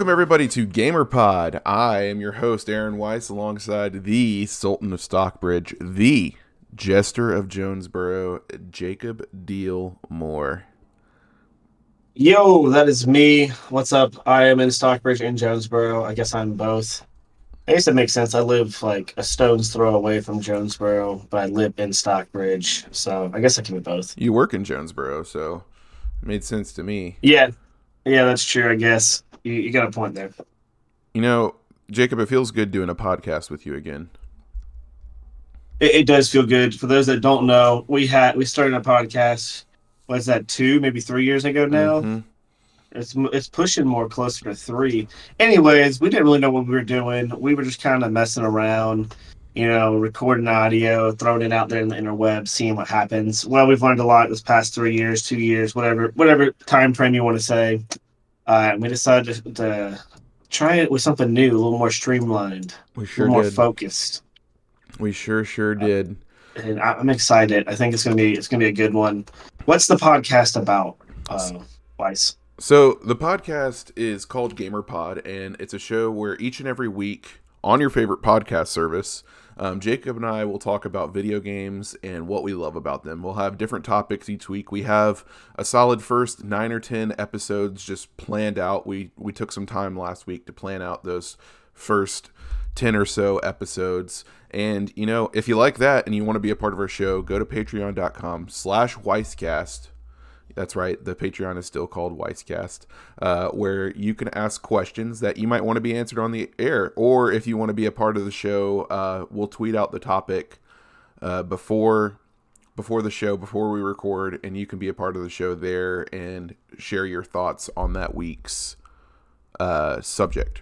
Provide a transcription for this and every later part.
Welcome everybody to GamerPod. I am your host Aaron Weiss, alongside the Sultan of Stockbridge, the Jester of Jonesboro, Jacob Deal Moore. Yo, that is me. What's up? I am in Stockbridge in Jonesboro. I guess I'm both. I guess it makes sense. I live like a stone's throw away from Jonesboro, but I live in Stockbridge, so I guess I can be both. You work in Jonesboro, so it made sense to me. Yeah, yeah, that's true. I guess you, you got a point there. You know, Jacob, it feels good doing a podcast with you again. It, it does feel good. For those that don't know, we had we started a podcast. Was that two, maybe three years ago now? Mhm. It's it's pushing more closer to three. Anyways, we didn't really know what we were doing. We were just kind of messing around, you know, recording audio, throwing it out there in the interweb, seeing what happens. Well, we've learned a lot this past three years, two years, whatever, whatever time frame you want to say. Uh, we decided to, to try it with something new, a little more streamlined, We a sure little more did. focused. we sure sure did. And I- I'm excited. I think it's gonna be it's gonna be a good one. What's the podcast about, uh? So the podcast is called Gamer Pod, and it's a show where each and every week on your favorite podcast service, um, Jacob and I will talk about video games and what we love about them. We'll have different topics each week. We have a solid first nine or ten episodes just planned out. We we took some time last week to plan out those first 10 or so episodes and you know if you like that and you want to be a part of our show go to patreon.com slash weisscast that's right. The Patreon is still called Weisscast, uh, where you can ask questions that you might want to be answered on the air, or if you want to be a part of the show, uh, we'll tweet out the topic uh, before before the show, before we record, and you can be a part of the show there and share your thoughts on that week's uh, subject.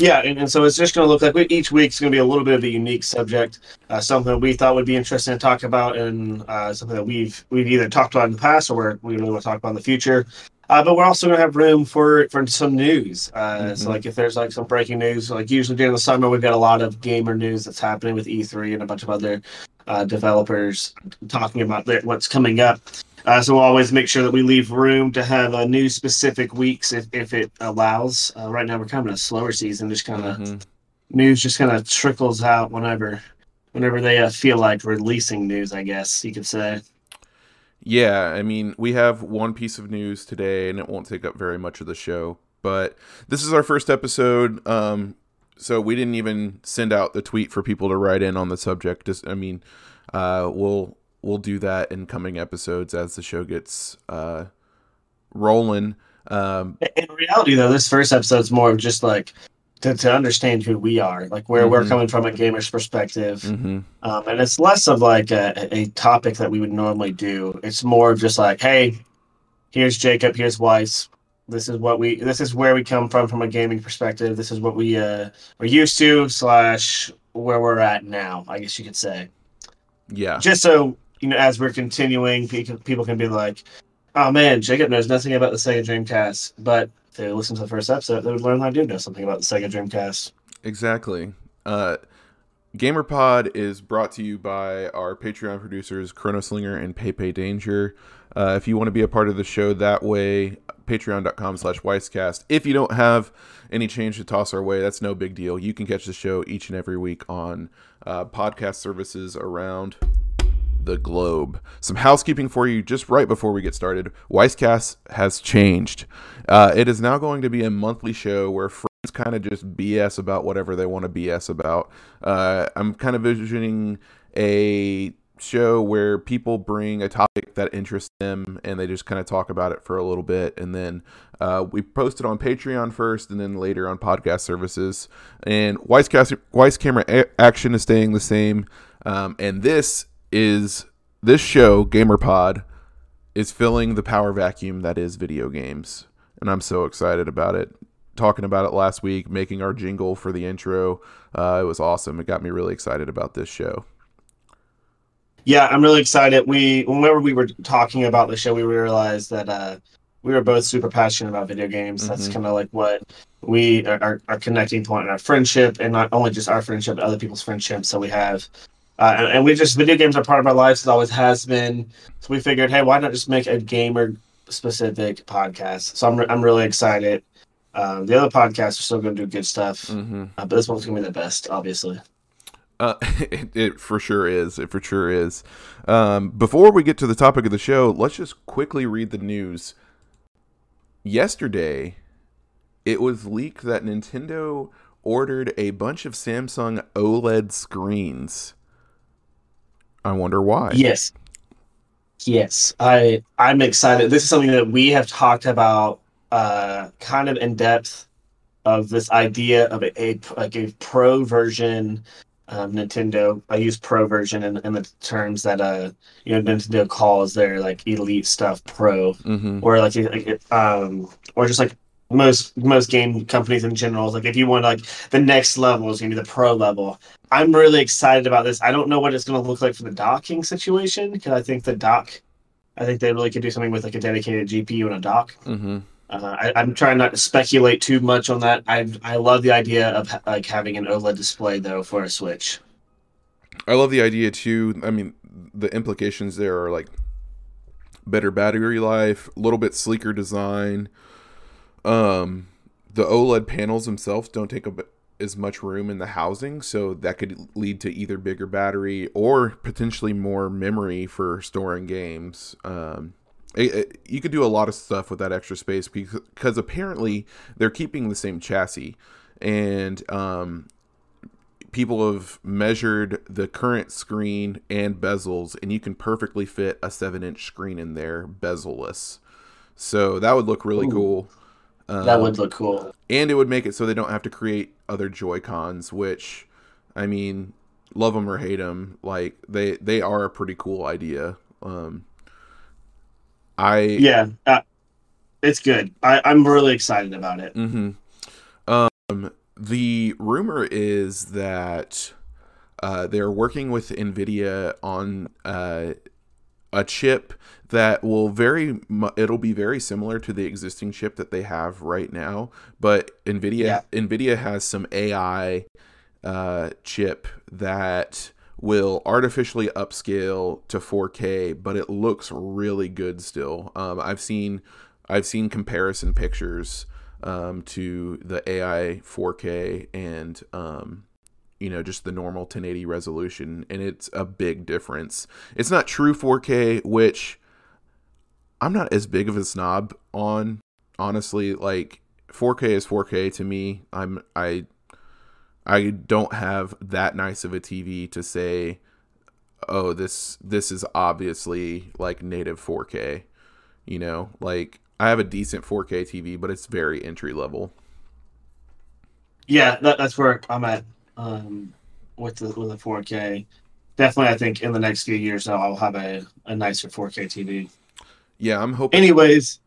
Yeah, and, and so it's just going to look like we, each week's going to be a little bit of a unique subject, uh, something that we thought would be interesting to talk about, and uh, something that we've we've either talked about in the past or we're, we really want to talk about in the future. Uh, but we're also going to have room for for some news. Uh, Mhm. So, like, if there's like some breaking news, like usually during the summer, we've got a lot of gamer news that's happening with E3 and a bunch of other uh, developers talking about their, what's coming up. Uh, so we'll always make sure that we leave room to have uh, news specific weeks if, if it allows. Uh, right now we're kind of in a slower season, just kind of Mhm. news just kind of trickles out whenever whenever they uh, feel like releasing news. I guess you could say. Yeah, I mean, we have one piece of news today, and it won't take up very much of the show. But this is our first episode, um, so we didn't even send out the tweet for people to write in on the subject. Just, I mean, uh, we'll we'll do that in coming episodes as the show gets uh, rolling. Um, In reality, though, this first episode's more of just like to, to understand who we are, like where we're Mhm. coming from a gamer's perspective. mhm. Um, and it's less of like a, a topic that we would normally do. It's more of just like, hey, here's Jacob, here's Weiss. This is what we. This is where we come from from a gaming perspective. This is what we uh, are used to slash where we're at now. I guess you could say. Yeah, Just so you know, as we're continuing, people can be like, "Oh man, Jacob knows nothing about the Sega Dreamcast," but if they listen to the first episode, they would learn I do know something about the Sega Dreamcast. Exactly. Uh, GamerPod is brought to you by our Patreon producers, Chronoslinger and Pepe Danger. Uh, if you want to be a part of the show that way, patreon.com slash Weisscast. If you don't have any change to toss our way, that's no big deal. You can catch the show each and every week on uh, podcast services around the globe. Some housekeeping for you just right before we get started. Weisscast has changed. Uh, it is now going to be a monthly show where friends kind of just BS about whatever they want to BS about. Uh, I'm kind of envisioning a show where people bring a topic that interests them and they just kind of talk about it for a little bit and then uh, we post it on patreon first and then later on podcast services. And Weiss camera a- action is staying the same. Um, and this is this show gamerpod is filling the power vacuum that is video games. And i'm so excited about it. Talking about it last week making our jingle for the intro uh, it was awesome. It got me really excited about this show Yeah, I'm really excited. We whenever we were talking about the show, we realized that uh, we were both super passionate about video games. That's Mhm. kind of like what we are, our, connecting point in our friendship, and not only just our friendship, but other people's friendships. So we have, uh, and, and we just video games are part of our lives. It always has been. So we figured, hey, why not just make a gamer specific podcast? So I'm re- I'm really excited. Um, the other podcasts are still going to do good stuff, Mm-hmm. uh, but this one's going to be the best, obviously. Uh, it, it for sure is. It for sure is. Um, before we get to the topic of the show, let's just quickly read the news. Yesterday, it was leaked that Nintendo ordered a bunch of Samsung OLED screens. I wonder why. Yes. Yes. I I'm excited. This is something that we have talked about uh kind of in depth of this idea of a, a like a pro version of Nintendo. I use pro version in, in the terms that uh you know Nintendo calls their like elite stuff pro Mm-hmm. or like, like um or just like most most game companies in general like if you want like the next level is gonna be the pro level i'm really excited about this i don't know what it's gonna look like for the docking situation because i think the dock i think they really could do something with like a dedicated gpu and a dock Mm-hmm. Uh, I, i'm trying not to speculate too much on that i i love the idea of like having an oled display though for a switch I love the idea too. I mean, the implications there are like better battery life, a little bit sleeker design. Um, the OLED panels themselves don't take bit as much room in the housing, so that could lead to either bigger battery or potentially more memory for storing games. Um, it, it- you could do a lot of stuff with that extra space because, because apparently they're keeping the same chassis, and um, people have measured the current screen and bezels, and you can perfectly fit a seven-inch screen in there, bezel-less. So that would look really Ooh. cool. Um, that would look cool and it would make it so they don't have to create other Joy Cons, which, I mean, love them or hate them, like they they are a pretty cool idea. Um, I yeah uh, it's good. I, i'm really excited about it. Hmm Um, the rumor is that uh, they're working with Nvidia on uh, a chip that will very it'll be very similar to the existing chip that they have right now, but Nvidia Yeah. Nvidia has some AI uh, chip that will artificially upscale to 4K, but it looks really good still. Um, I've seen I've seen comparison pictures um, to the AI 4K and um, you know just the normal 1080 resolution, and it's a big difference. It's not true 4K, which I'm not as big of a snob on. Honestly, like 4K is 4K to me. I'm I I don't have that nice of a TV to say, oh, this this is obviously like native 4K. You know, like I have a decent 4K TV, but it's very entry level. Yeah, that, that's where I'm at um, with the with the 4K. Definitely, I think in the next few years, though, I'll have a, a nicer 4K TV. Yeah, I'm hoping. Anyways,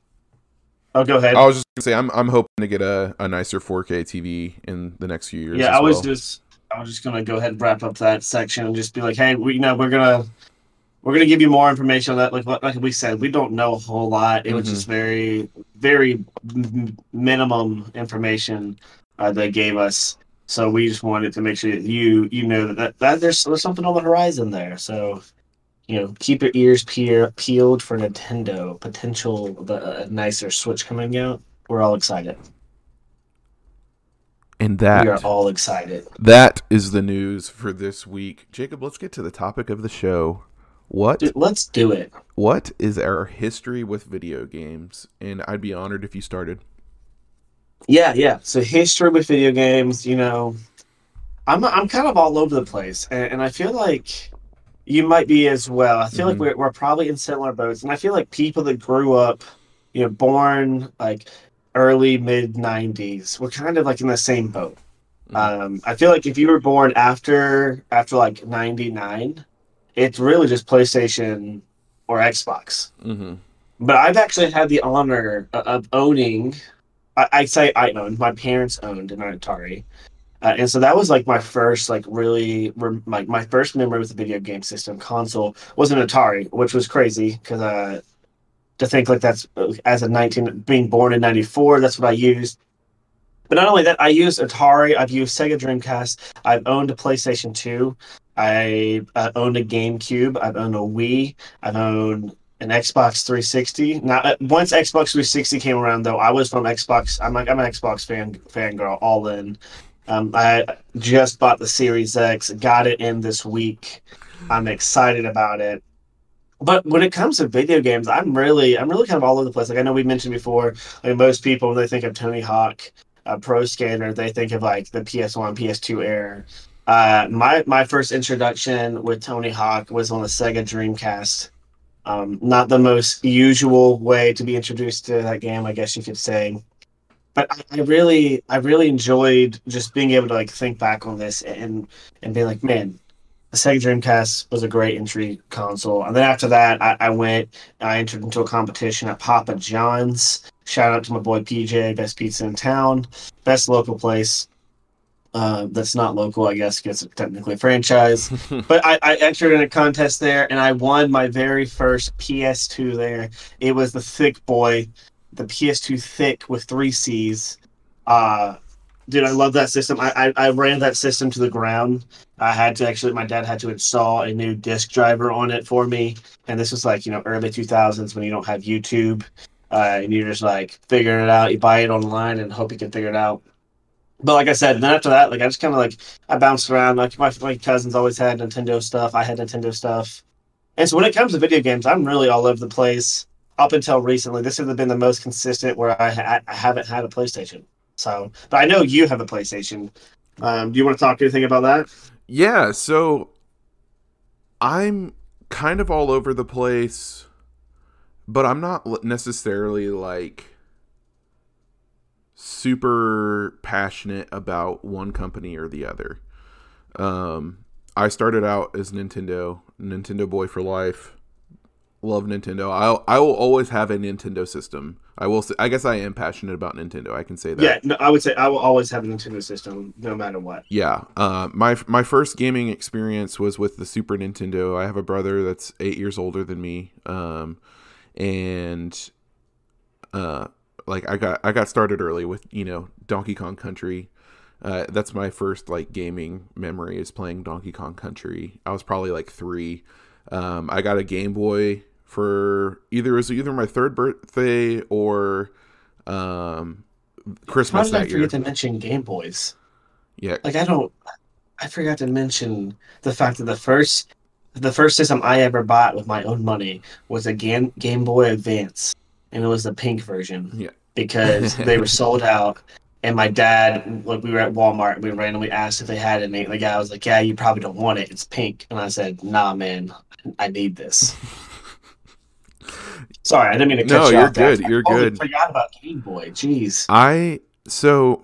oh, go ahead. I was just gonna say I'm I'm hoping to get a, a nicer 4K TV in the next few years. yeah, I was well. just I was just gonna go ahead and wrap up that section and just be like, hey, we you know we're gonna we're gonna give you more information on that. Like like we said, we don't know a whole lot. It was Mhm. just very very minimum information uh, they gave us. So we just wanted to make sure that you you know that, that, that there's there's something on the horizon there. So you know, keep your ears pe- peeled for Nintendo potential the uh, nicer Switch coming out. We're all excited. and that we are all excited. that is the news for this week. Jacob, let's get to the topic of the show. What Dude, let's do it. what is our history with video games? And I'd be honored if you started. Yeah, yeah. So history with video games, you know, I'm I'm kind of all over the place, and, and I feel like you might be as well. I feel Mhm. like we're we're probably in similar boats, and I feel like people that grew up, you know, born like early mid '90s, we're kind of like in the same boat. Mhm. Um, I feel like if you were born after after like '99, it's really just PlayStation or Xbox Mm-hmm. but I've actually had the honor of owning. I, I say I owned. My parents owned an Atari, uh, and so that was like my first, like really, like my first memory with the video game system console was an Atari, which was crazy because uh, to think like that's uh, as a nineteen being born in '94, that's what I used. But not only that, I used Atari. I've used Sega Dreamcast. I've owned a PlayStation Two. I uh, owned a GameCube. I've owned a Wii. I've owned an Xbox 360. Now, uh, once Xbox 360 came around, though, I was from Xbox. I'm like I'm an Xbox fan fangirl, all in. Um, I just bought the Series X, got it in this week. I'm excited about it. But when it comes to video games, I'm really, I'm really kind of all over the place. Like I know we mentioned before, like most people when they think of Tony Hawk, uh, Pro Skater, they think of like the PS1, PS2 era. Uh, my my first introduction with Tony Hawk was on the Sega Dreamcast. Um, not the most usual way to be introduced to that game, I guess you could say. But I, I really, I really enjoyed just being able to like think back on this and and be like, man, the Sega Dreamcast was a great entry console. And then after that, I, I went, I entered into a competition at Papa John's. Shout out to my boy PJ, best pizza in town, best local place. Uh, that's not local, I guess, because it's technically a franchise. but I, I entered in a contest there, and I won my very first PS2 there. It was the Thick Boy, the PS2 Thick with three C's. Uh, dude, I love that system. I, I, I ran that system to the ground. I had to actually, my dad had to install a new disk driver on it for me. And this was like, you know, early 2000s when you don't have YouTube. Uh, and you're just like figuring it out. You buy it online and hope you can figure it out but like I said, then after that, like I just kind of like I bounced around. Like my my cousins always had Nintendo stuff. I had Nintendo stuff, and so when it comes to video games, I'm really all over the place. Up until recently, this has been the most consistent where I, ha- I haven't had a PlayStation. So, but I know you have a PlayStation. Um, do you want to talk anything about that? Yeah. So I'm kind of all over the place, but I'm not necessarily like super passionate about one company or the other. Um, I started out as Nintendo, Nintendo boy for life. Love Nintendo. I I will always have a Nintendo system. I will. Say, I guess I am passionate about Nintendo. I can say that. Yeah, no, I would say I will always have a Nintendo system, no matter what. Yeah. Uh, my my first gaming experience was with the Super Nintendo. I have a brother that's eight years older than me, um, and uh, like I got I got started early with you know Donkey Kong Country. Uh, that's my first like gaming memory is playing Donkey Kong Country. I was probably like three. Um, I got a Game Boy for either it was either my third birthday or um, Christmas How did I forget year. to mention Game Boys? Yeah, Like I don't. I forgot to mention the fact that the first the first system I ever bought with my own money was a Game Game Boy Advance, and it was the pink version. Yeah. Because they were sold out, and my dad, like we were at Walmart, we randomly asked if they had any. And the guy was like, "Yeah, you probably don't want it. It's pink." And I said, "Nah, man, I need this." Sorry, I didn't mean to cut No, you you're off. good, you're totally good. Forgot about Game Boy. Jeez. I so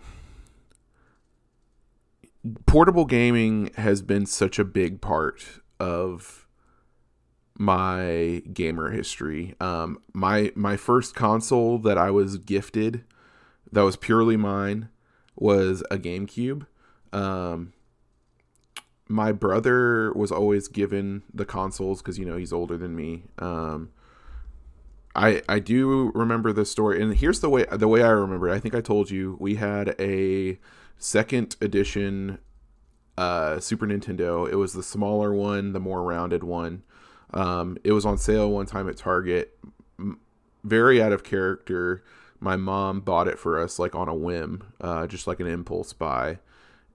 portable gaming has been such a big part of my gamer history. Um, my my first console that I was gifted, that was purely mine, was a GameCube. Um, my brother was always given the consoles because you know he's older than me. Um, I I do remember the story, and here's the way the way I remember. it. I think I told you we had a second edition uh, Super Nintendo. It was the smaller one, the more rounded one. Um, it was on sale one time at Target. M- Very out of character. My mom bought it for us like on a whim, uh, just like an impulse buy.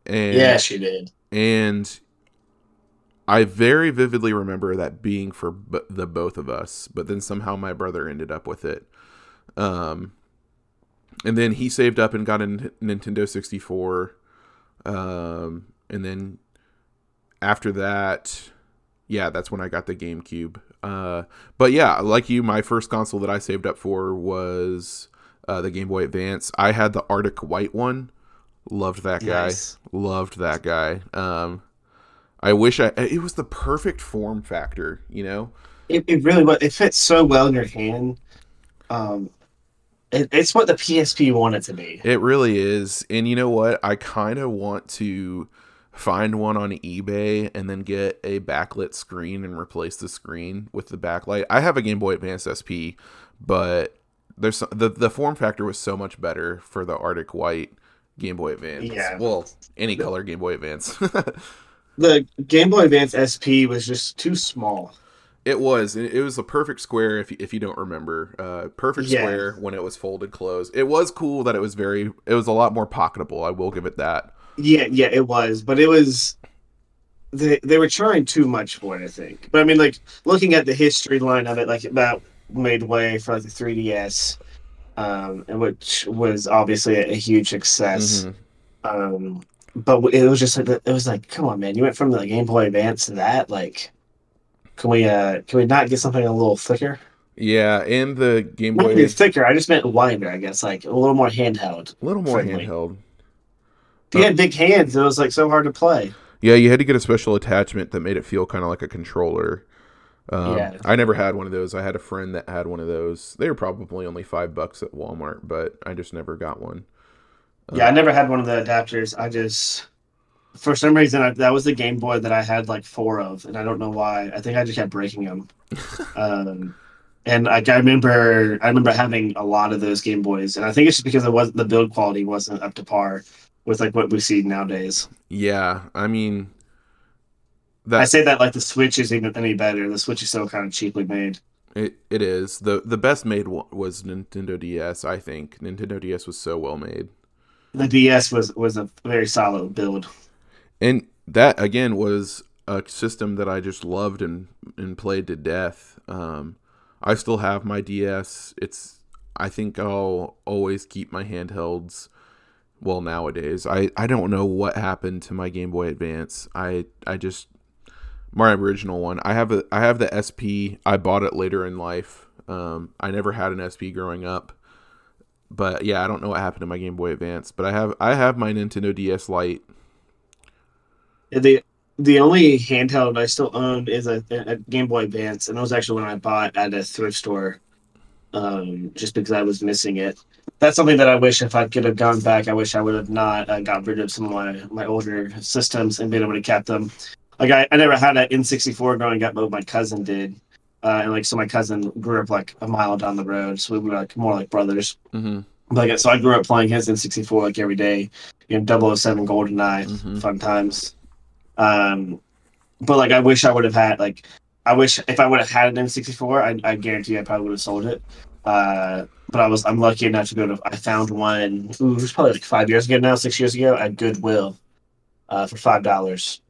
And Yeah, she did. and I very vividly remember that being for b- the both of us, but then somehow my brother ended up with it. Um, and then he saved up and got a N- Nintendo 64. Um, and then after that, yeah, that's when I got the GameCube. Uh, but yeah, like you, my first console that I saved up for was uh, the Game Boy Advance. I had the Arctic White one. Loved that guy. Nice. Loved that guy. Um, I wish I. It was the perfect form factor. You know. It, it really was. It fits so well in your hand. Um, it, it's what the PSP wanted to be. It really is. And you know what? I kind of want to find one on eBay and then get a backlit screen and replace the screen with the backlight. I have a Game Boy Advance SP, but there's the the form factor was so much better for the Arctic White Game Boy Advance. Yeah. Well, any color Game Boy Advance. The Game Boy Advance SP was just too small. It was. It was a perfect square. If you, if you don't remember, uh, perfect Yeah. square when it was folded closed. It was cool that it was very. It was a lot more pocketable. I will give it that. Yeah, yeah, it was, but it was they they were trying too much for it, I think. But I mean, like looking at the history line of it, like that made way for like the 3DS, um, and which was obviously a, a huge success. Mhm. Um, but it was just like it was like, come on, man, you went from the Game Boy Advance to that. Like, can we uh can we not get something a little thicker? Yeah, and the Game Boy is thicker. I just meant wider. I guess like a little more handheld. a little more friendly. handheld. If you had big hands, it was like so hard to play. Yeah, you had to get a special attachment that made it feel kind of like a controller. Um, Yeah. I never had one of those. I had a friend that had one of those. They were probably only five bucks at Walmart, but I just never got one. Yeah, I never had one of the adapters. I just, for some reason, I, that was the Game Boy that I had like four of, and I don't know why. I think I just kept breaking them. um, and like I remember, I remember having a lot of those Game Boys, and I think it's just because it was the build quality wasn't up to par with like what we see nowadays. Yeah, I mean, I say that like the Switch is even any better. The Switch is so kind of cheaply made. it, it is the the best made was Nintendo DS. I think Nintendo DS was so well made, The DS was was a very solid build. and that again was a system that I just loved and and played to death. Um, I still have my DS. It's I think I'll always keep my handhelds. Well, nowadays, I I don't know what happened to my Game Boy Advance. I I just my original one. I have a I have the SP. I bought it later in life. Um, I never had an SP growing up. But yeah, I don't know what happened to my Game Boy Advance, but I have I have my Nintendo DS Lite. The the only handheld I still own is a, a Game Boy Advance, and that was actually when I bought at a thrift store, um, just because I was missing it. That's something that I wish if I could have gone back, I wish I would have not uh, got rid of some of my, my older systems and been able to kept them. Like I, I never had an N64 growing up, but my cousin did, uh, and like so my cousin grew up like a mile down the road, so we were like more like brothers. Mm-hmm. Like so, I grew up playing his N64 like every day. You know, 007 GoldenEye, Mhm. fun times. Um, but like I wish I would have had like I wish if I would have had an N64, I, I guarantee I probably would have sold it. Uh, but I was I'm lucky enough to go to. I found one. Ooh, it was probably like five years ago now, six years ago at Goodwill, uh, for five dollars.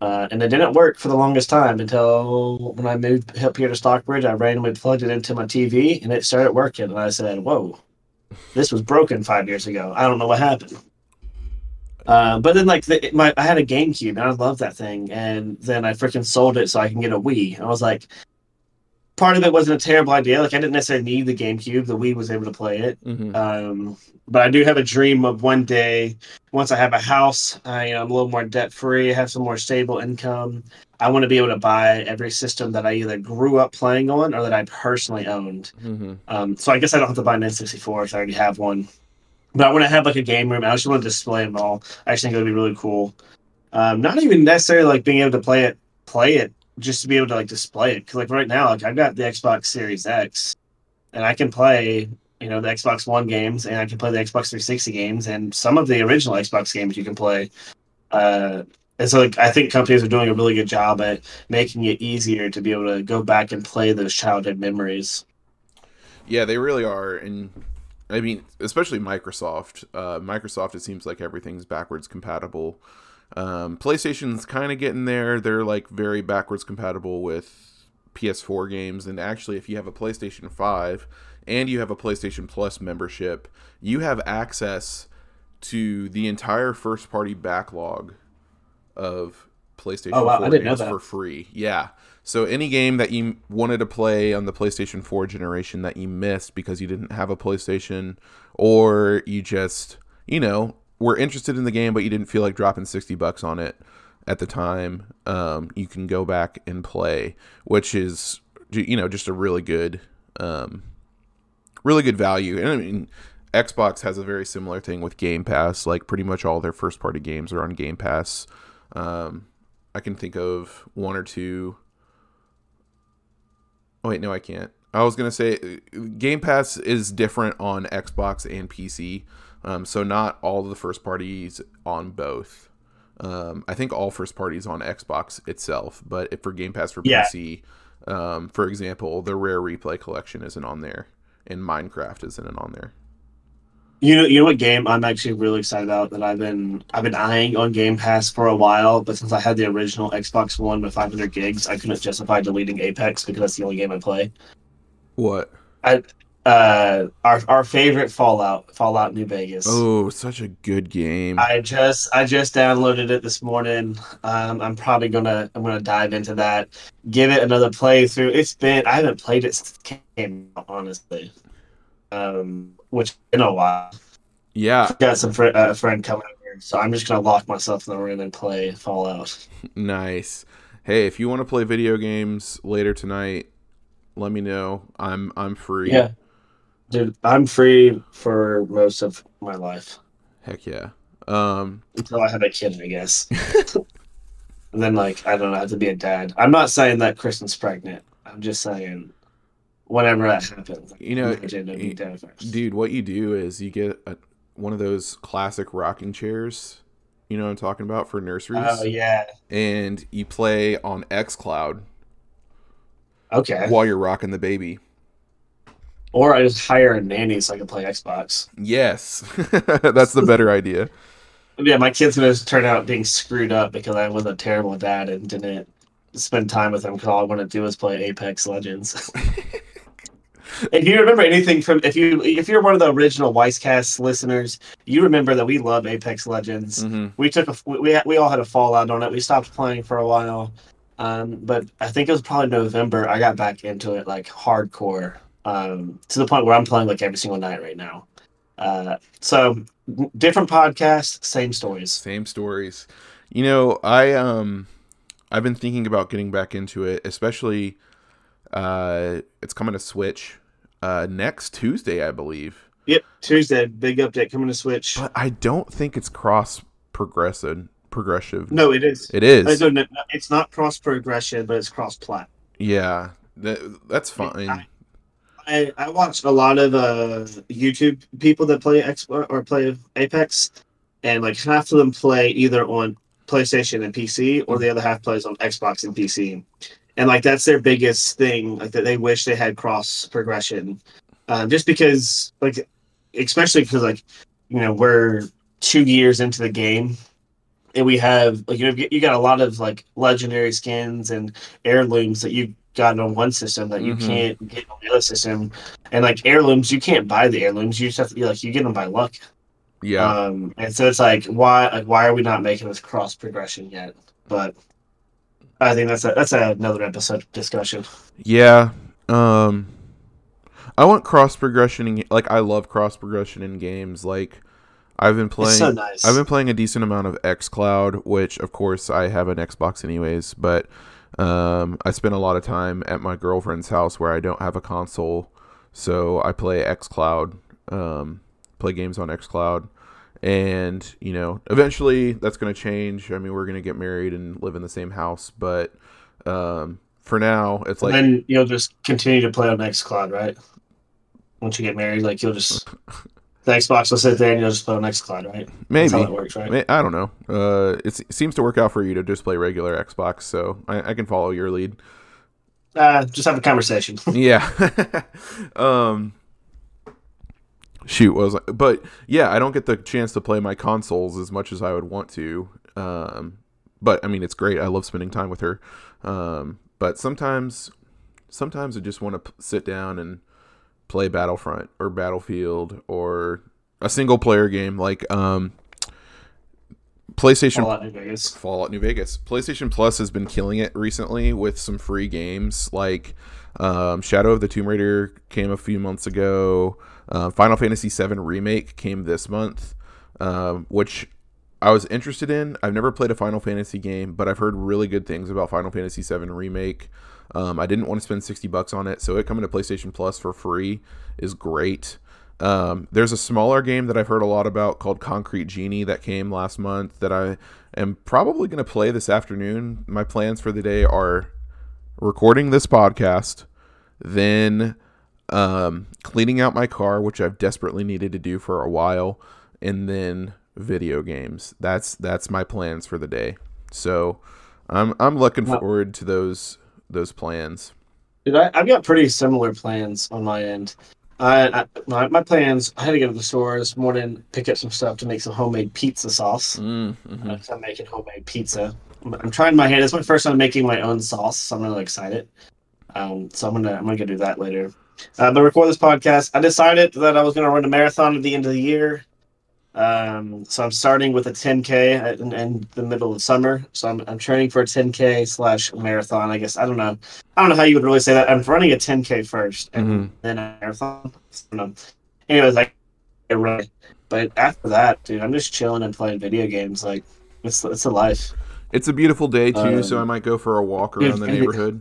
Uh, and it didn't work for the longest time until when I moved up here to Stockbridge. I randomly plugged it into my TV and it started working. And I said, "Whoa, this was broken five years ago. I don't know what happened." Uh, but then, like, the, my I had a GameCube and I loved that thing, and then I freaking sold it so I can get a Wii. I was like, part of it wasn't a terrible idea. Like, I didn't necessarily need the GameCube. The Wii was able to play it. Mm-hmm. Um, but I do have a dream of one day, once I have a house, I, you know, I'm a little more debt free, have some more stable income. I want to be able to buy every system that I either grew up playing on or that I personally owned. Mm-hmm. Um, so I guess I don't have to buy an N64 because I already have one. But I want to have like a game room. I just want to display them all. I just think it would be really cool. Um, not even necessarily like being able to play it, play it, just to be able to like display it. Because like right now, like I've got the Xbox Series X, and I can play you know the Xbox One games, and I can play the Xbox 360 games, and some of the original Xbox games you can play. Uh, and so like, I think companies are doing a really good job at making it easier to be able to go back and play those childhood memories. Yeah, they really are, and I mean, especially Microsoft. Uh, Microsoft, it seems like everything's backwards compatible. Um, PlayStation's kind of getting there. They're like very backwards compatible with PS4 games, and actually, if you have a PlayStation Five and you have a PlayStation Plus membership, you have access to the entire first-party backlog of PlayStation Oh, wow, 4 I didn't know games that. for free. Yeah. So any game that you wanted to play on the PlayStation 4 generation that you missed because you didn't have a PlayStation or you just, you know, were interested in the game but you didn't feel like dropping 60 bucks on it at the time, um, you can go back and play, which is you know, just a really good um really good value. And I mean Xbox has a very similar thing with Game Pass. Like pretty much all their first party games are on Game Pass. Um, I can think of one or two. Oh wait, no, I can't. I was gonna say Game Pass is different on Xbox and PC, um, so not all of the first parties on both. Um, I think all first parties on Xbox itself, but if for Game Pass for Yeah. PC, Um, for example, the rare replay collection isn't on there, and Minecraft isn't on there. You know, you know what game I'm actually really excited about that I've been I've been eyeing on Game Pass for a while, but since I had the original Xbox One with 500 gigs, I couldn't justify deleting Apex because that's the only game I play. What? I, uh, our our favorite Fallout, Fallout New Vegas. Oh, such a good game. I just I just downloaded it this morning. Um, I'm probably gonna I'm gonna dive into that, give it another playthrough. It's been I haven't played it since it came out, honestly. Um, which in a while. yeah, i Got some fr- uh, friend coming over, so I'm just gonna lock myself in the room and play Fallout. nice. Hey, if you want to play video games later tonight, let me know. I'm I'm free. Yeah, dude, I'm free for most of my life Heck yeah. Um, until I have a kid, I guess. and then, like, I don't know, I have to be a dad. I'm not saying that Kristen's pregnant. I'm just saying, whenever that happens, You know, I'm gonna be dad first. dude, what you do is you get a, one of those classic rocking chairs. You know what I'm talking about for nurseries, Oh yeah, and you play on XCloud okay. while you're rocking the baby. Or I just hire a nanny so I can play Xbox. Yes, that's the better idea. Yeah, my kid's gonna turn out being screwed up because I was a terrible dad and didn't spend time with him because all I want to do is play Apex Legends. if you remember anything from if you if you're one of the original Weisscast listeners, you remember that we love Apex Legends. hmm We took a we we, we all had a fallout on it. We stopped playing for a while, um, but I think it was probably November. I got back into it like hardcore um, to the point where I'm playing like every single night right now. Uh, so different podcasts, same stories. Same stories. You know, I um, I've been thinking about getting back into it, especially. Uh, it's coming to Switch uh, next Tuesday, I believe. Yep, Tuesday, big update coming to Switch. But I don't think it's cross progressive. Progressive. No, it is. It is. Uh, no, no, no, it's not cross progression, but it's cross plat. Yeah, that, that's fine. I, I watch a lot of uh, YouTube people that play X or play Apex, and like half of them play either on PlayStation and PC, or the other half plays on Xbox and PC. And like that's their biggest thing, like that they wish they had cross progression, um, just because like, especially because like, you know, we're two years into the game, and we have like you know you got a lot of like legendary skins and heirlooms that you got on one system that you Mhm. can't get on the other system, and like heirlooms you can't buy the heirlooms. You just have to be like you get them by luck. Yeah, Um, and so it's like why like why are we not making this cross progression yet? But I think that's a that's another episode discussion. yeah. Um, I want cross progression. In, like, I love cross progression in games. Like, I've been playing. so nice. I've been playing a decent amount of X Cloud, which of course I have an Xbox anyways, but um, I spend a lot of time at my girlfriend's house where I don't have a console, so I play XCloud, um, play games on XCloud, and you know, eventually that's going to change. I mean, we're going to get married and live in the same house, but um, for now, it's like and then you'll just continue to play on Xcloud, right? Once you get married, like you'll just the Xbox will sit there and you'll just play on Xcloud, right? That's how maybe it works, right? I don't know. Uh, it seems to work out for you to just play regular Xbox, so I, I can follow your lead. Uh, just have a conversation. yeah. um. Shoot, was I? But yeah, I don't get the chance to play my consoles as much as I would want to. Um, but I mean, it's great. I love spending time with her. Um, but sometimes, sometimes I just want to p- sit down and play Battlefront or Battlefield or a single player game like um, PlayStation Fallout New Vegas. Fallout New Vegas. PlayStation Plus has been killing it recently with some free games like um, Shadow of the Tomb Raider came a few months ago. Uh, Final Fantasy VII Remake came this month, um, which I was interested in. I've never played a Final Fantasy game, but I've heard really good things about Final Fantasy VII Remake. Um, I didn't want to spend 60 bucks on it, so it coming to PlayStation Plus for free is great. Um, there's a smaller game that I've heard a lot about called Concrete Genie that came last month that I am probably going to play this afternoon. My plans for the day are recording this podcast, then um, cleaning out my car, which I've desperately needed to do for a while, and then video games. That's that's my plans for the day. So I'm I'm looking forward to those those plans. Dude, I, I've got pretty similar plans on my end. I, I my, my plans. I had to go to the store this morning, pick up some stuff to make some homemade pizza sauce. Mm, mhm. Uh, I'm making homemade pizza. I'm, I'm trying my hand. It's my first time making my own sauce, so I'm really excited. Um, so I'm gonna I'm gonna go do that later. Uh, but record this podcast. I decided that I was gonna run a marathon at the end of the year. Um, so I'm starting with a 10k at, in, in the middle of summer. So I'm, I'm training for a 10k slash marathon. I guess I don't know. I don't know how you would really say that. I'm running a 10k first and Mhm. then a marathon. I. Anyways, I get ready. But after that, dude, I'm just chilling and playing video games. Like it's it's a life. It's a beautiful day too, Um, so I might go for a walk around the it- neighborhood.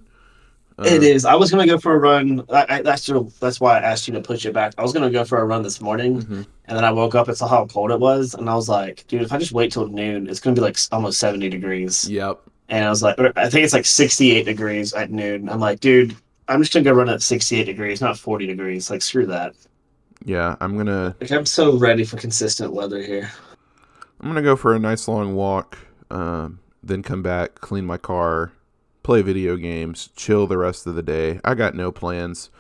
Uh, it is. I was gonna go for a run. I, I, that's your, that's why I asked you to push it back. I was gonna go for a run this morning, mhm. And then I woke up and saw how cold it was, and I was like, dude, if I just wait till noon, it's gonna be like almost 70 degrees. Yep. And I was like, or I think it's like 68 degrees at noon. I'm like, dude, I'm just gonna go run at 68 degrees, not 40 degrees. Like, screw that. Yeah, I'm gonna Like, I'm so ready for consistent weather here. I'm gonna go for a nice long walk, um, then come back, clean my car, play video games, chill the rest of the day. I got no plans.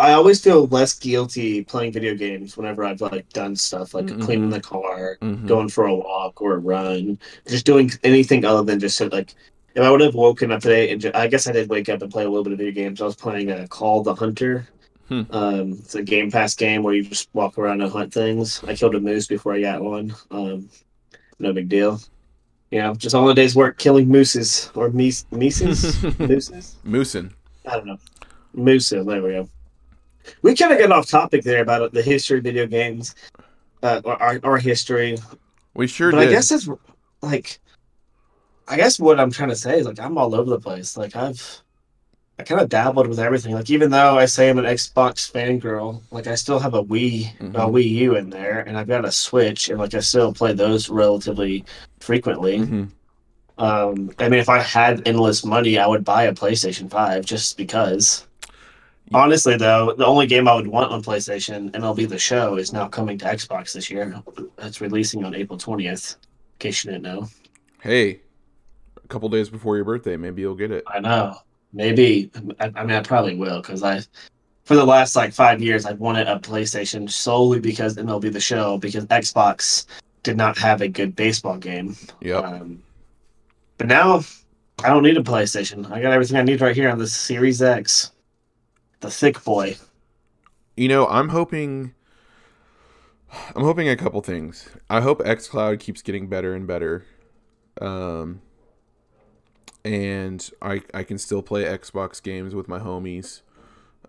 I always feel less guilty playing video games whenever I've like done stuff like Mhm. cleaning the car, Mhm. going for a walk or a run, just doing anything other than just sit, like. If I would have woken up today, and I guess I did wake up and play a little bit of video games. I was playing a Call the Hunter. Hmm. Um, it's a Game Pass game where you just walk around and hunt things. I killed a moose before I got one. Um, no big deal. You know, just all the day's work killing mooses or meese, meeses, mooses. Moosin. I don't know. Musa, there we go. We kind of got off topic there about the history of video games, uh, or our, our history. We sure but did. I guess it's like, I guess what I'm trying to say is like I'm all over the place. Like I've, I kind of dabbled with everything. Like even though I say I'm an Xbox fangirl, like I still have a Wii, a Mhm. Wii U in there, and I've got a Switch, and like I still play those relatively frequently. Mhm. Um, I mean, if I had endless money, I would buy a PlayStation Five just because. Honestly, though, the only game I would want on PlayStation, MLB The Show, is now coming to Xbox this year. It's releasing on April twentieth. In case you didn't know, Hey, a couple days before your birthday, maybe you'll get it. I know. Maybe I, I mean I probably will because I, for the last like five years, I've wanted a PlayStation solely because MLB The Show because Xbox did not have a good baseball game. Yep. Um, but now I don't need a PlayStation. I got everything I need right here on this Series X, the sick boy. You know, I'm hoping I'm hoping a couple things. I hope xCloud keeps getting better and better. Um and I I can still play Xbox games with my homies.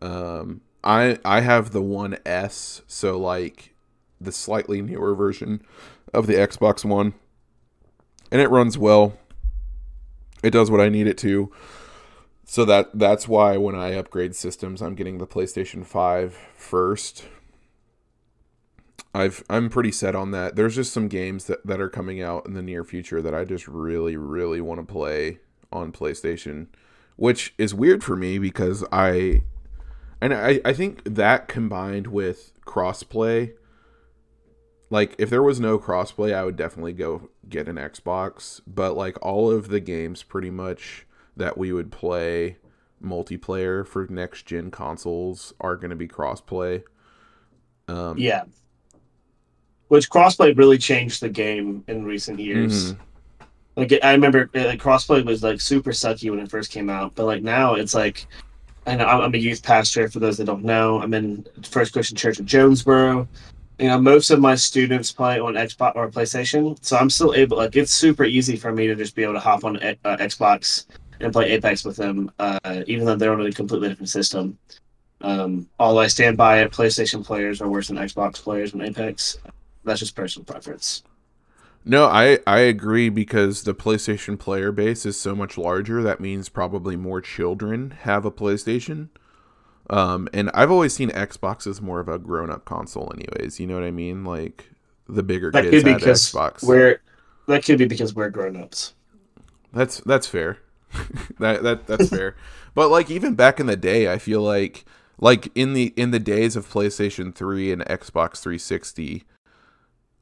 Um I I have the One S, so like the slightly newer version of the Xbox One. And it runs well. It does what I need it to. So that that's why when I upgrade systems, I'm getting the PlayStation 5 first. I've I'm pretty set on that. There's just some games that, that are coming out in the near future that I just really really want to play on PlayStation, which is weird for me because I and I I think that combined with crossplay like if there was no crossplay, I would definitely go get an Xbox, but like all of the games pretty much that we would play multiplayer for next gen consoles are going to be crossplay. Um, Yeah. Which crossplay really changed the game in recent years. mhm. Like I remember, like, crossplay was like super sucky when it first came out, but like now it's like, I know I'm I'm a youth pastor. For those that don't know, I'm in First Christian Church of Jonesboro. You know, most of my students play on Xbox or PlayStation, so I'm still able. Like, it's super easy for me to just be able to hop on uh, Xbox and play Apex with them, uh, even though they're on a completely different system. Um, although I stand by it, PlayStation players are worse than Xbox players in Apex. That's just personal preference. No, I I agree because the PlayStation player base is so much larger. That means probably more children have a PlayStation. Um, and I've always seen Xbox as more of a grown-up console, anyways. You know what I mean? Like the bigger That kids could be had because Xbox. we're that could be because we're grown ups. That's that's fair. that that that's fair. But like even back in the day, I feel like like in the in the days of PlayStation 3 and Xbox 360.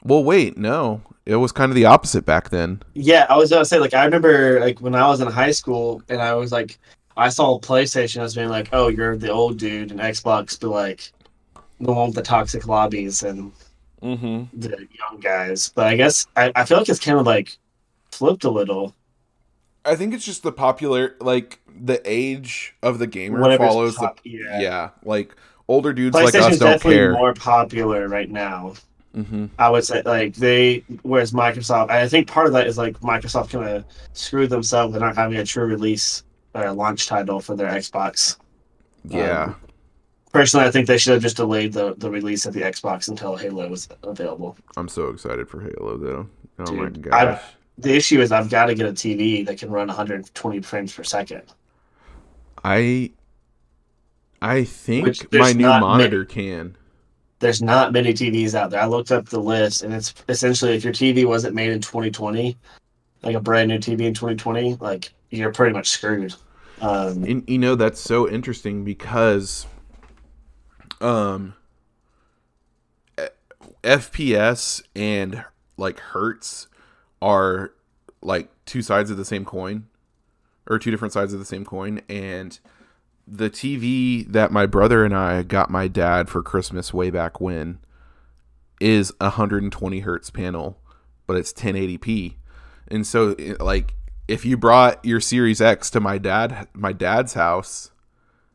Well, wait, no. It was kind of the opposite back then. Yeah, I was gonna say like I remember like when I was in high school and I was like I saw PlayStation as being like, "Oh, you're the old dude," and Xbox be like, "The one with the toxic lobbies and Mm-hmm. the young guys." But I guess I, I feel like it's kind of like flipped a little. I think it's just the popular, like the age of the gamer Whatever's follows pop- the yeah. yeah. Like older dudes like us don't definitely care. more popular right now. mm-hmm. I would say like they, whereas Microsoft, I think part of that is like Microsoft kind of screwed themselves by not having a true release or launch title for their Xbox. Yeah. Um, Personally, I think they should have just delayed the, the release of the Xbox until Halo was available. I'm so excited for Halo though. Oh my Dude, gosh. The issue is I've got to get a TV that can run 120 frames per second. I I think my new monitor can. There's not many TVs out there. I looked up the list, and it's essentially if your TV wasn't made in 2020, like a brand new TV in 2020, like you're pretty much screwed. Um, And you know that's so interesting because um FPS and like hertz are like two sides of the same coin or two different sides of the same coin and the TV that my brother and I got my dad for Christmas way back when is a 120 hertz panel but it's 1080p and so like if you brought your Series X to my dad my dad's house,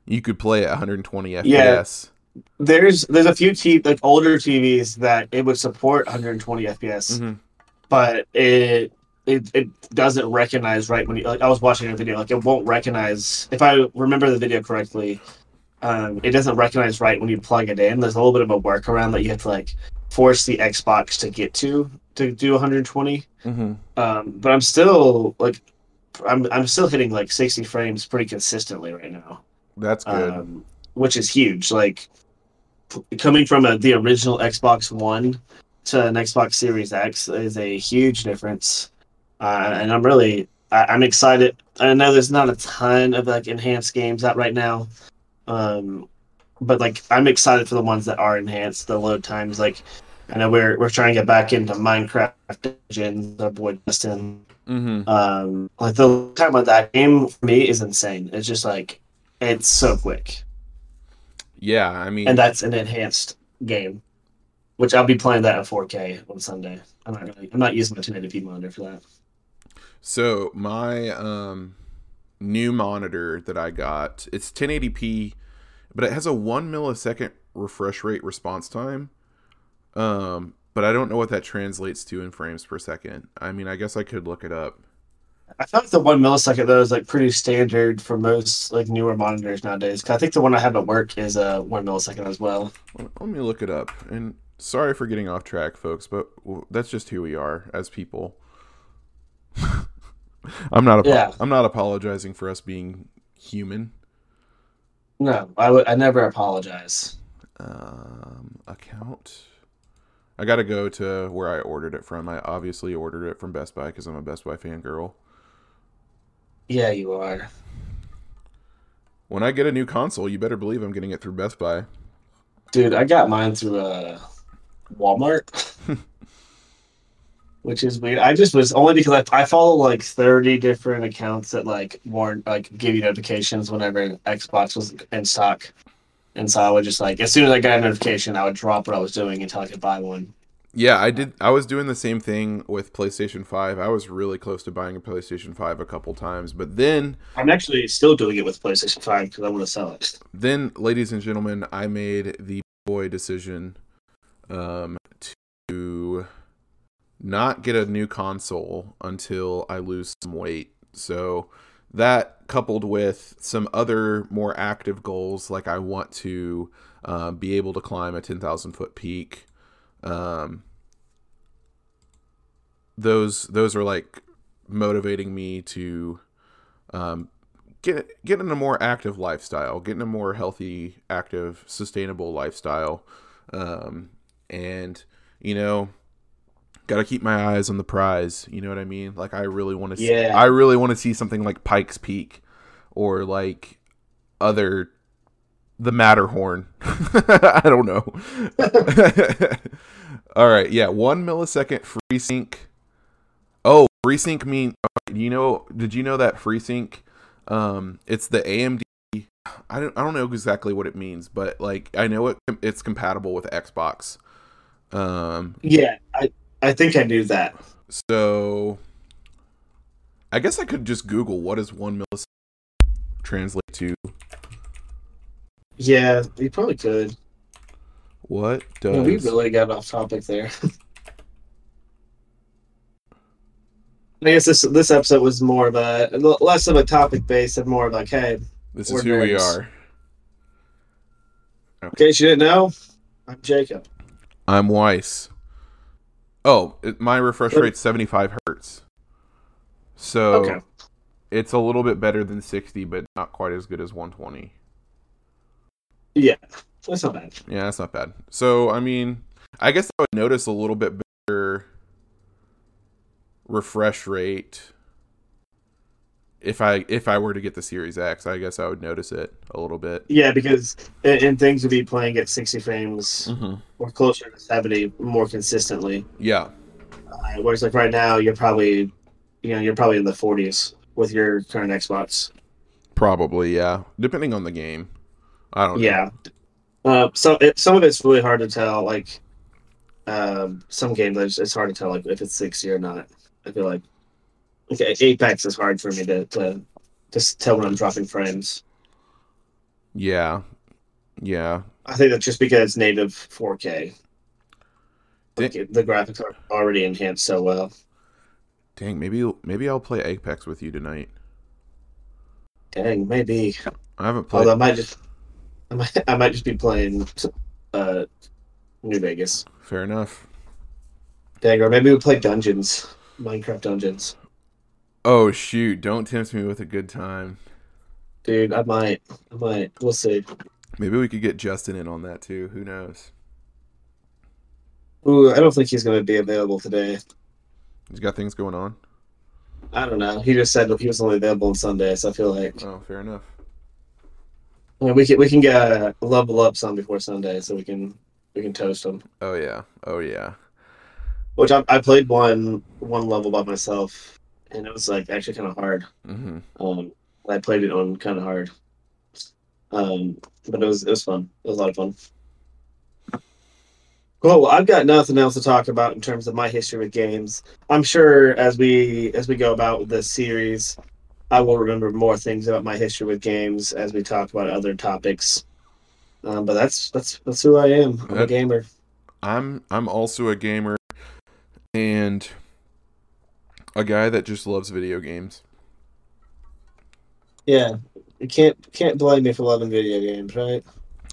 you could play at 120 FPS. Yeah. there's there's a few t- like older TVs that it would support 120 FPS, Mhm. But it it it doesn't recognize right when you like I was watching a video like it won't recognize if I remember the video correctly, um, it doesn't recognize right when you plug it in. There's a little bit of a workaround that you have to like force the Xbox to get to to do 120. Mhm. Um, but I'm still like I'm I'm still hitting like 60 frames pretty consistently right now That's good. um, which is huge. Like coming from a, the original Xbox One to an Xbox Series X is a huge difference, uh, and I'm really I, I'm excited. I know there's not a ton of like enhanced games out right now, um, but like I'm excited for the ones that are enhanced. The load times, like I know we're we're trying to get back into Minecraft Legends. Our boy Justin mm-hmm. um like the time of that game for me is insane it's just like it's so quick Yeah, I mean, and that's an enhanced game which i'll be playing that at 4k on sunday i'm not really i'm not using my 1080p monitor for that so my um new monitor that I got, it's 1080p, but it has a one millisecond refresh rate response time. Um, but I don't know what that translates to in frames per second. I mean, I guess I could look it up. i feel like the one millisecond though is like pretty standard for most like newer monitors nowadays. Cause i think the one i have at work is a uh, one millisecond as well Let let me look it up. And sorry for getting off track, folks, but that's just who we are as people. I'm not. Apo- Yeah. I'm not apologizing for us being human. no i would i never apologize Um, account. I got to go to where I ordered it from. I obviously ordered it from Best Buy because I'm a Best Buy fangirl. yeah you are When I get a new console, you better believe I'm getting it through Best Buy. Dude, I got mine through uh, Walmart, which is weird. I just was only because I, I follow like thirty different accounts that like warn like give you notifications whenever Xbox was in stock, and so I would just like as soon as I got a notification, I would drop what I was doing until I could buy one. Yeah, I did. I was doing the same thing with PlayStation 5. I was really close to buying a PlayStation 5 a couple times, but then I'm actually still doing it with PlayStation Five because I want to sell it. then ladies and gentlemen i made the boy decision um to not get a new console until i lose some weight. So that coupled with some other more active goals like i want to uh, be able to climb a 10000 foot peak um those those are like motivating me to um get get in a more active lifestyle, get in a more healthy, active, sustainable lifestyle, um, and you know, got to keep my eyes on the prize. You know what I mean? Like I really want to, see, I really want to see something like Pikes Peak, or like other, the Matterhorn. I don't know. All right, yeah, one millisecond FreeSync. Oh, FreeSync mean you know? Did you know that FreeSync Um, it's the AMD. I don't I don't know exactly what it means, but like I know it it's compatible with Xbox. Um, Yeah, I I think I knew that. so I guess I could just Google what does one millisecond translate to. Yeah, you probably could. What Yeah, we really got off topic there. I guess this this episode was more of a less of a topic based and more of like, hey, this is who we nerds. are. in case you didn't know, I'm Jacob. I'm Weiss. Oh, it, my refresh rate's 75 hertz. So Okay. it's a little bit better than 60, but not quite as good as 120. Yeah, that's not bad. Yeah, that's not bad. So, I mean, I guess I would notice a little bit better refresh rate if I if I were to get the Series X. I guess I would notice it a little bit. Yeah, because and, and things would be playing at 60 frames Mm-hmm. or closer to 70 more consistently. Yeah, Uh, whereas like right now, you're probably, you know, you're probably in the 40s with your current Xbox. probably. Yeah, depending on the game. I don't. know. Yeah. Uh, so it, some of it's really hard to tell. Like, um, some games it's, it's hard to tell like if it's 60 or not. I feel like okay, Apex is hard for me to to just tell when I'm dropping frames. Yeah. Yeah. I think that's just because it's native 4K. Di- Like, the graphics are already enhanced so well. Dang, maybe maybe I'll play Apex with you tonight. Dang, maybe. I haven't played. Although I might just, I might, I might just be playing, uh, New Vegas. Fair enough. Dang, or maybe we play Dungeons, Minecraft Dungeons. Oh shoot! Don't tempt me with a good time. Dude, I might, I might. We'll see. Maybe we could get Justin in on that too. Who knows? Ooh, I don't think he's going to be available today. He's got things going on. I don't know. He just said he was only available on Sunday, so I feel like Oh, fair enough. I mean, we can we can get a level up some before Sunday, so we can we can toast him. Oh yeah. Oh yeah. Which I, I played one one level by myself, and it was like actually kind of hard. hmm Um, I played it on kind of hard. Um, but it was it was fun. It was a lot of fun. Cool. Well, I've got nothing else to talk about in terms of my history with games. I'm sure as we as we go about this series, I will remember more things about my history with games as we talk about other topics. Um, but that's that's that's who I am. I'm a gamer. I'm I'm also a gamer and a guy that just loves video games. Yeah, you can't can't blame me for loving video games, right?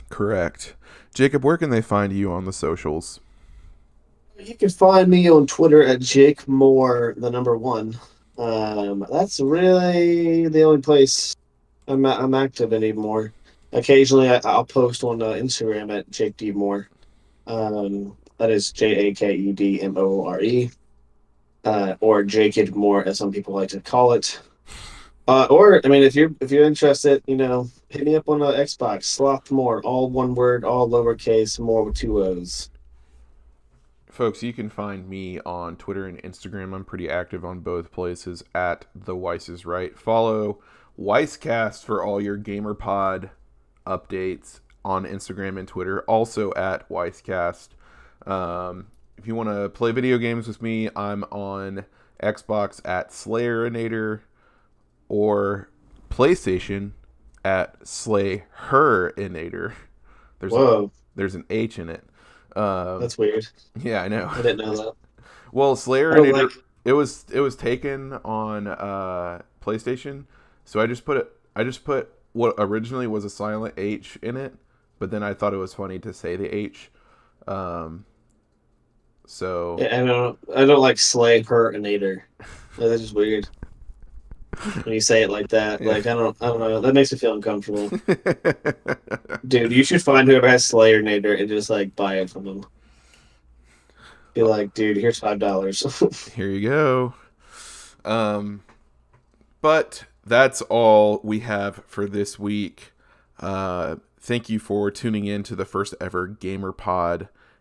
Correct. Jacob, where can they find you on the socials? You can find me on Twitter at Jake Moore, the number one. Um, that's really the only place I'm I'm active anymore. Occasionally, I, I'll post on uh, Instagram at Jake D Moore. Um, that is J A K E D M O R E, uh, or Jake Moore, as some people like to call it. Uh, or I mean, if you're if you're interested, you know, hit me up on the Xbox. Sloth Moore, all one word, all lowercase, more with two O's. Folks, you can find me on Twitter and Instagram. I'm pretty active on both places at the Weiss is Right. Follow Weisscast for all your GamerPod updates on Instagram and Twitter. Also at Weisscast. Um, if you want to play video games with me, I'm on Xbox at Slayerinator or PlayStation at Slay Her Inator. There's Whoa, there's an H in it. Um, that's weird. yeah, I know. I didn't know that. Well, Slayer I it, like- it was it was taken on uh, PlayStation, so I just put it. I just put what originally was a silent H in it, but then I thought it was funny to say the H. Um, so Yeah, I don't. I don't like slay pertinator. That's just weird when you say it like that. Yeah. Like I don't. I don't know. That makes me feel uncomfortable. Dude, you should find whoever has Slayernator and Nader and just like buy it from them. Be like, dude, here's five dollars. here you go. Um, but that's all we have for this week. Uh, thank you for tuning in to the first ever Gamer Pod,